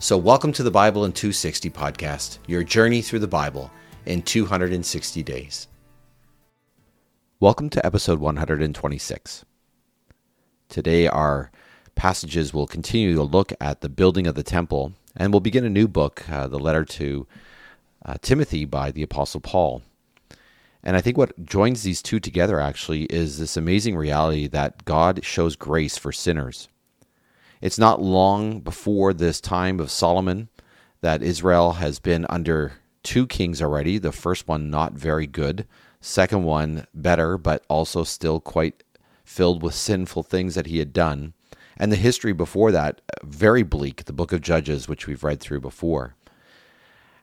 So, welcome to the Bible in 260 podcast, your journey through the Bible in 260 days. Welcome to episode 126. Today, our passages will continue to look at the building of the temple, and we'll begin a new book, uh, the letter to uh, Timothy by the Apostle Paul. And I think what joins these two together actually is this amazing reality that God shows grace for sinners. It's not long before this time of Solomon that Israel has been under two kings already. The first one not very good, second one better, but also still quite filled with sinful things that he had done. And the history before that, very bleak, the book of Judges, which we've read through before.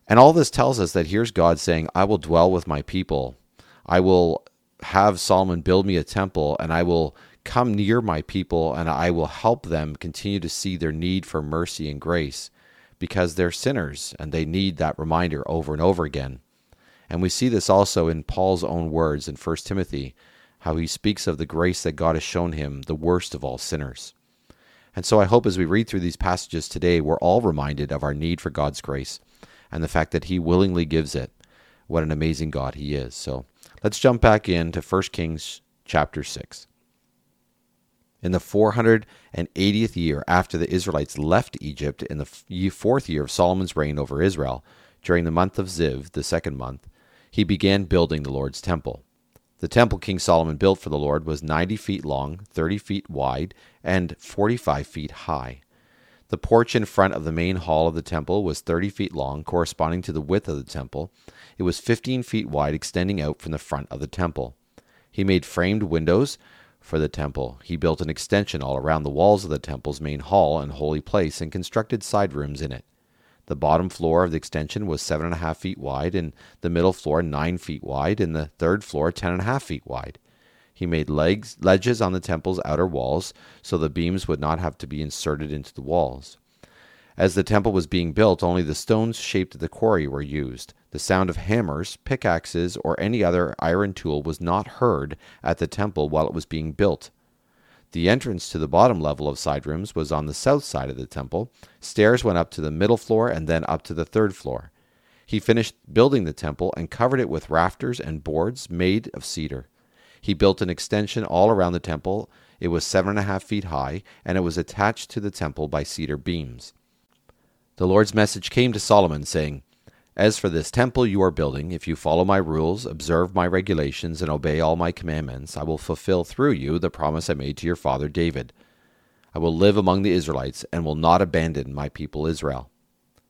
And all this tells us that here's God saying, I will dwell with my people. I will have Solomon build me a temple, and I will Come near my people, and I will help them continue to see their need for mercy and grace because they're sinners and they need that reminder over and over again. And we see this also in Paul's own words in 1 Timothy, how he speaks of the grace that God has shown him, the worst of all sinners. And so I hope as we read through these passages today, we're all reminded of our need for God's grace and the fact that he willingly gives it. What an amazing God he is. So let's jump back into 1 Kings chapter 6. In the 480th year after the Israelites left Egypt, in the fourth year of Solomon's reign over Israel, during the month of Ziv, the second month, he began building the Lord's temple. The temple King Solomon built for the Lord was 90 feet long, 30 feet wide, and 45 feet high. The porch in front of the main hall of the temple was 30 feet long, corresponding to the width of the temple. It was 15 feet wide, extending out from the front of the temple. He made framed windows for the temple. He built an extension all around the walls of the temple's main hall and holy place and constructed side rooms in it. The bottom floor of the extension was seven and a half feet wide, and the middle floor nine feet wide, and the third floor ten and a half feet wide. He made legs, ledges on the temple's outer walls so the beams would not have to be inserted into the walls. As the temple was being built, only the stones shaped at the quarry were used. The sound of hammers, pickaxes, or any other iron tool was not heard at the temple while it was being built. The entrance to the bottom level of side rooms was on the south side of the temple. Stairs went up to the middle floor and then up to the third floor. He finished building the temple and covered it with rafters and boards made of cedar. He built an extension all around the temple. It was seven and a half feet high, and it was attached to the temple by cedar beams. The Lord's message came to Solomon, saying, as for this temple you are building, if you follow my rules, observe my regulations, and obey all my commandments, I will fulfill through you the promise I made to your father David. I will live among the Israelites and will not abandon my people Israel.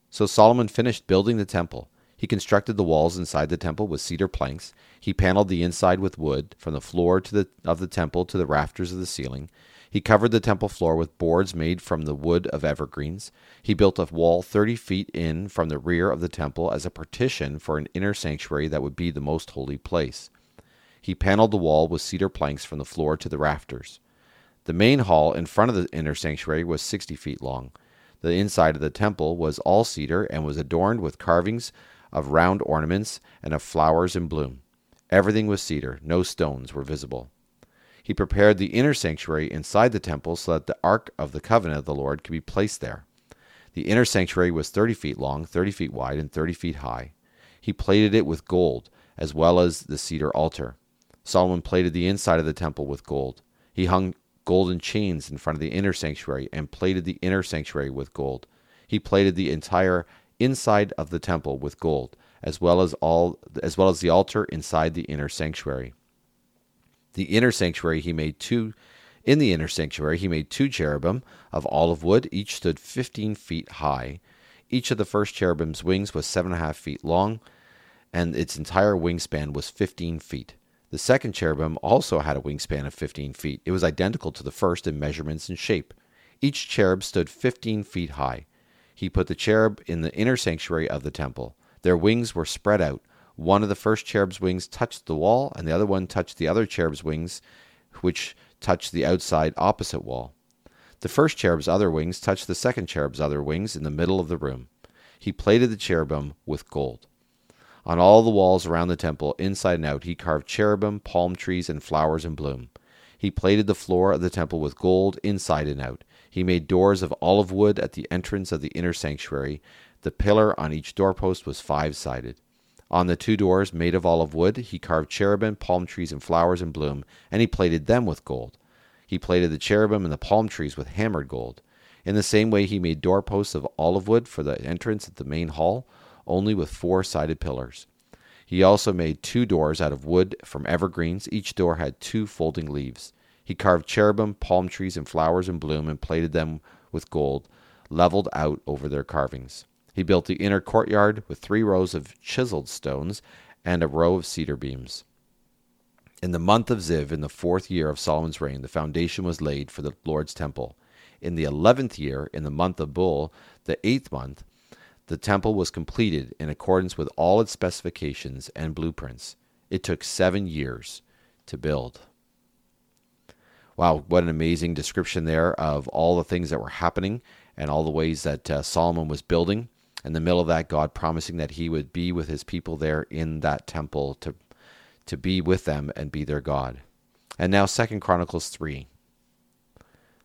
So Solomon finished building the temple. He constructed the walls inside the temple with cedar planks. He paneled the inside with wood, from the floor the, of the temple to the rafters of the ceiling. He covered the temple floor with boards made from the wood of evergreens. He built a wall 30 feet in from the rear of the temple as a partition for an inner sanctuary that would be the most holy place. He paneled the wall with cedar planks from the floor to the rafters. The main hall in front of the inner sanctuary was 60 feet long. The inside of the temple was all cedar and was adorned with carvings of round ornaments and of flowers in bloom. Everything was cedar, no stones were visible. He prepared the inner sanctuary inside the temple so that the Ark of the Covenant of the Lord could be placed there. The inner sanctuary was 30 feet long, 30 feet wide, and 30 feet high. He plated it with gold, as well as the cedar altar. Solomon plated the inside of the temple with gold. He hung golden chains in front of the inner sanctuary and plated the inner sanctuary with gold. He plated the entire inside of the temple with gold, as well as all as well as the altar inside the inner sanctuary. The inner sanctuary he made two in the inner sanctuary he made two cherubim of olive wood, each stood fifteen feet high. Each of the first cherubim's wings was seven and a half feet long, and its entire wingspan was fifteen feet. The second cherubim also had a wingspan of fifteen feet. It was identical to the first in measurements and shape. Each cherub stood fifteen feet high. He put the cherub in the inner sanctuary of the temple. Their wings were spread out One of the first cherub's wings touched the wall, and the other one touched the other cherub's wings, which touched the outside opposite wall. The first cherub's other wings touched the second cherub's other wings in the middle of the room. He plated the cherubim with gold. On all the walls around the temple, inside and out, he carved cherubim, palm trees, and flowers in bloom. He plated the floor of the temple with gold inside and out. He made doors of olive wood at the entrance of the inner sanctuary. The pillar on each doorpost was five sided. On the two doors, made of olive wood, he carved cherubim, palm trees, and flowers in bloom, and he plated them with gold. He plated the cherubim and the palm trees with hammered gold. In the same way, he made doorposts of olive wood for the entrance at the main hall only with four sided pillars. He also made two doors out of wood from evergreens. Each door had two folding leaves. He carved cherubim, palm trees, and flowers in bloom and plated them with gold, leveled out over their carvings. He built the inner courtyard with three rows of chiseled stones and a row of cedar beams. In the month of Ziv, in the fourth year of Solomon's reign, the foundation was laid for the Lord's temple. In the eleventh year, in the month of Bul, the eighth month, the temple was completed in accordance with all its specifications and blueprints. It took seven years to build. Wow, what an amazing description there of all the things that were happening and all the ways that uh, Solomon was building. In the middle of that, God promising that he would be with his people there in that temple to, to be with them and be their God. And now, Second Chronicles 3.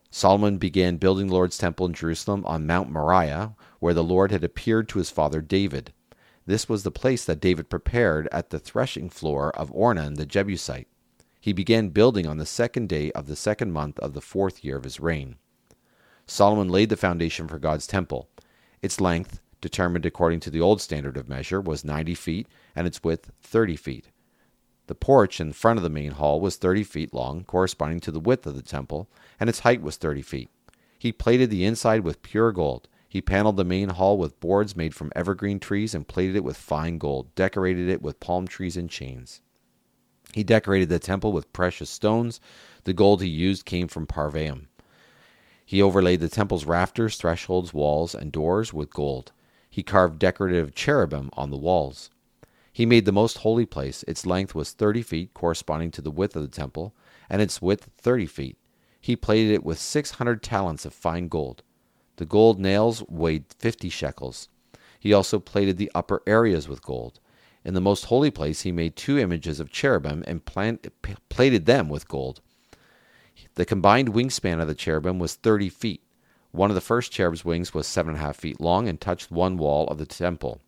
Solomon began building the Lord's temple in Jerusalem on Mount Moriah, where the Lord had appeared to his father David. This was the place that David prepared at the threshing floor of Ornan the Jebusite. He began building on the second day of the second month of the fourth year of his reign. Solomon laid the foundation for God's temple. Its length, determined according to the old standard of measure, was 90 feet, and its width 30 feet. The porch in front of the main hall was 30 feet long, corresponding to the width of the temple, and its height was 30 feet. He plated the inside with pure gold. He paneled the main hall with boards made from evergreen trees and plated it with fine gold, decorated it with palm trees and chains. He decorated the temple with precious stones. The gold he used came from Parvaim. He overlaid the temple's rafters, thresholds, walls, and doors with gold. He carved decorative cherubim on the walls. He made the most holy place. Its length was thirty feet, corresponding to the width of the temple, and its width thirty feet. He plated it with six hundred talents of fine gold. The gold nails weighed fifty shekels. He also plated the upper areas with gold. In the most holy place, he made two images of cherubim and plant, plated them with gold. The combined wingspan of the cherubim was thirty feet. One of the first cherub's wings was seven and a half feet long and touched one wall of the temple.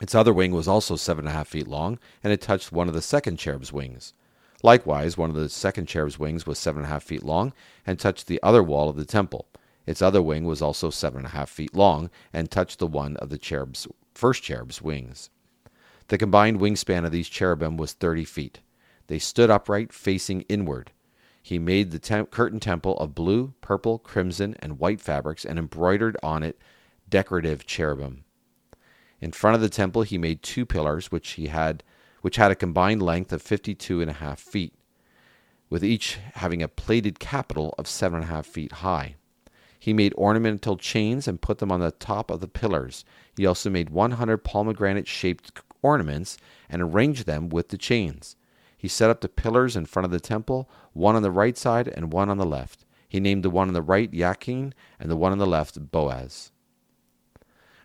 Its other wing was also seven and a half feet long, and it touched one of the second cherub's wings. Likewise, one of the second cherub's wings was seven and a half feet long and touched the other wall of the temple. Its other wing was also seven and a half feet long and touched the one of the cherub's first cherub's wings. The combined wingspan of these cherubim was thirty feet. They stood upright, facing inward. He made the curtain temple of blue, purple, crimson, and white fabrics and embroidered on it decorative cherubim. In front of the temple he made two pillars which he had which had a combined length of fifty-two and a half feet, with each having a plated capital of seven and a half feet high. He made ornamental chains and put them on the top of the pillars. He also made 100 pomegranate shaped ornaments and arranged them with the chains. He set up the pillars in front of the temple, one on the right side and one on the left. He named the one on the right Yakin and the one on the left Boaz.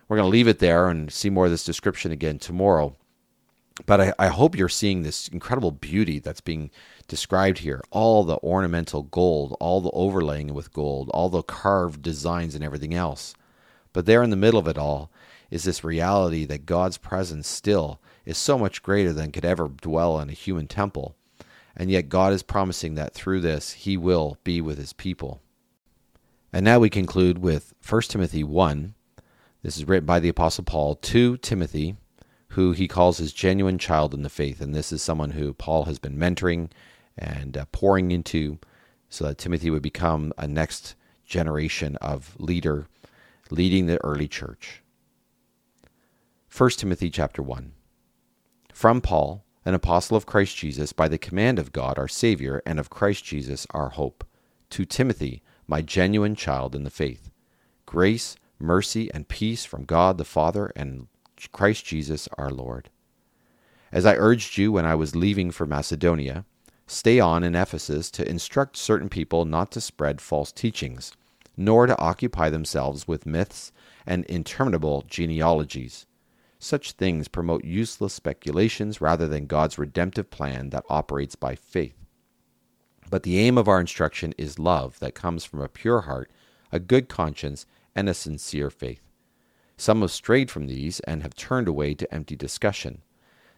We're going to leave it there and see more of this description again tomorrow. But I, I hope you're seeing this incredible beauty that's being described here. All the ornamental gold, all the overlaying with gold, all the carved designs and everything else. But there in the middle of it all is this reality that God's presence still is so much greater than could ever dwell in a human temple. And yet God is promising that through this he will be with his people. And now we conclude with 1 Timothy 1. This is written by the Apostle Paul to Timothy, who he calls his genuine child in the faith. And this is someone who Paul has been mentoring and uh, pouring into so that Timothy would become a next generation of leader leading the early church. 1 Timothy chapter 1. From Paul, an apostle of Christ Jesus, by the command of God our Savior, and of Christ Jesus our hope, to Timothy, my genuine child in the faith. Grace, mercy, and peace from God the Father and Christ Jesus our Lord. As I urged you when I was leaving for Macedonia, stay on in Ephesus to instruct certain people not to spread false teachings, nor to occupy themselves with myths and interminable genealogies. Such things promote useless speculations rather than God's redemptive plan that operates by faith. But the aim of our instruction is love that comes from a pure heart, a good conscience, and a sincere faith. Some have strayed from these and have turned away to empty discussion.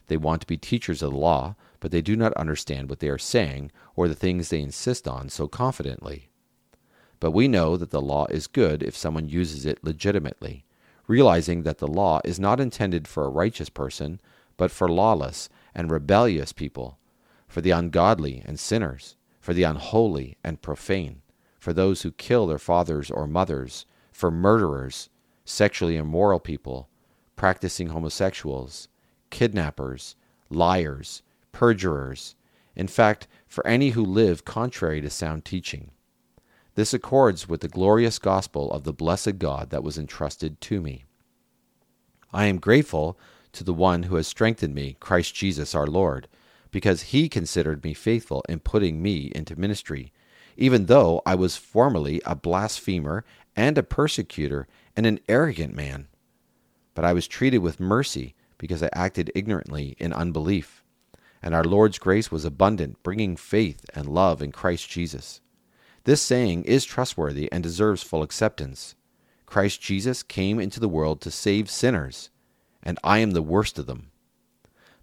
They want to be teachers of the law, but they do not understand what they are saying or the things they insist on so confidently. But we know that the law is good if someone uses it legitimately, realizing that the law is not intended for a righteous person, but for lawless and rebellious people, for the ungodly and sinners, for the unholy and profane, for those who kill their fathers or mothers, for murderers, sexually immoral people, practicing homosexuals, kidnappers, liars, perjurers, in fact, for any who live contrary to sound teaching. This accords with the glorious gospel of the blessed God that was entrusted to me. I am grateful to the one who has strengthened me, Christ Jesus our Lord, because he considered me faithful in putting me into ministry, even though I was formerly a blasphemer and a persecutor and an arrogant man. But I was treated with mercy because I acted ignorantly in unbelief. And our Lord's grace was abundant, bringing faith and love in Christ Jesus. This saying is trustworthy and deserves full acceptance. Christ Jesus came into the world to save sinners, and I am the worst of them.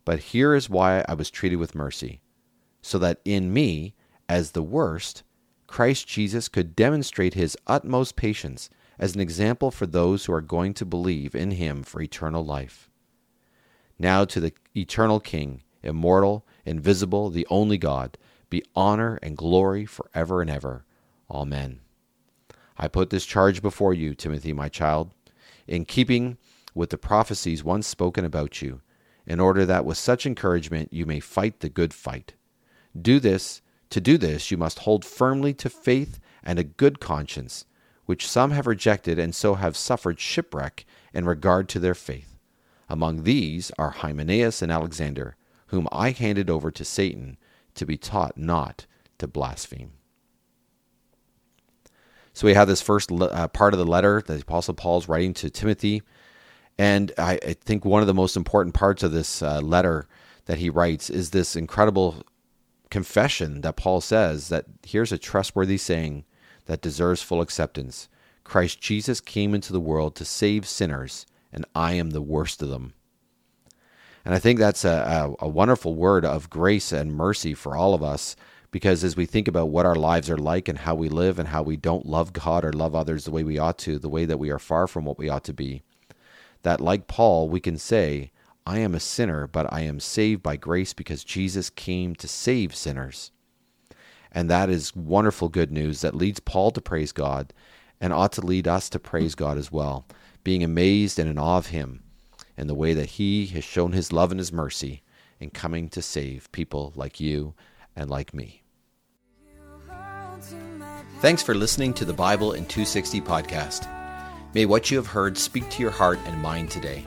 But here is why I was treated with mercy, so that in me, as the worst, Christ Jesus could demonstrate his utmost patience as an example for those who are going to believe in him for eternal life. Now to the eternal King, immortal, invisible, the only God, be honor and glory forever and ever. Amen. I put this charge before you, Timothy, my child, in keeping with the prophecies once spoken about you, in order that with such encouragement you may fight the good fight. Do this, to do this, you must hold firmly to faith and a good conscience, which some have rejected and so have suffered shipwreck in regard to their faith. Among these are Hymenaeus and Alexander, whom I handed over to Satan to be taught not to blaspheme. So we have this first uh, part of the letter that the Apostle Paul's writing to Timothy. And I, I, think one of the most important parts of this uh, letter that he writes is this incredible confession that Paul says that here's a trustworthy saying that deserves full acceptance Christ Jesus came into the world to save sinners and I am the worst of them. And I think that's a, a, a, wonderful word of grace and mercy for all of us because as we think about what our lives are like and how we live and how we don't love God or love others the way we ought to, the way that we are far from what we ought to be, that like Paul, we can say, I am a sinner, but I am saved by grace because Jesus came to save sinners. And that is wonderful good news that leads Paul to praise God and ought to lead us to praise God as well being amazed and in awe of him and the way that he has shown his love and his mercy in coming to save people like you and like me. Thanks for listening to the Bible in 260 podcast. May what you have heard speak to your heart and mind today.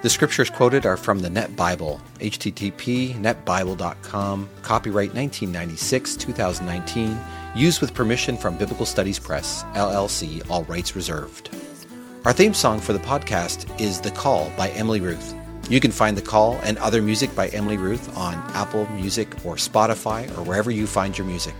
The scriptures quoted are from the Net Bible, http netbible.com, copyright 1996 2019, used with permission from Biblical Studies Press, LLC, all rights reserved. Our theme song for the podcast is The Call by Emily Ruth. You can find The Call and other music by Emily Ruth on Apple Music or Spotify or wherever you find your music.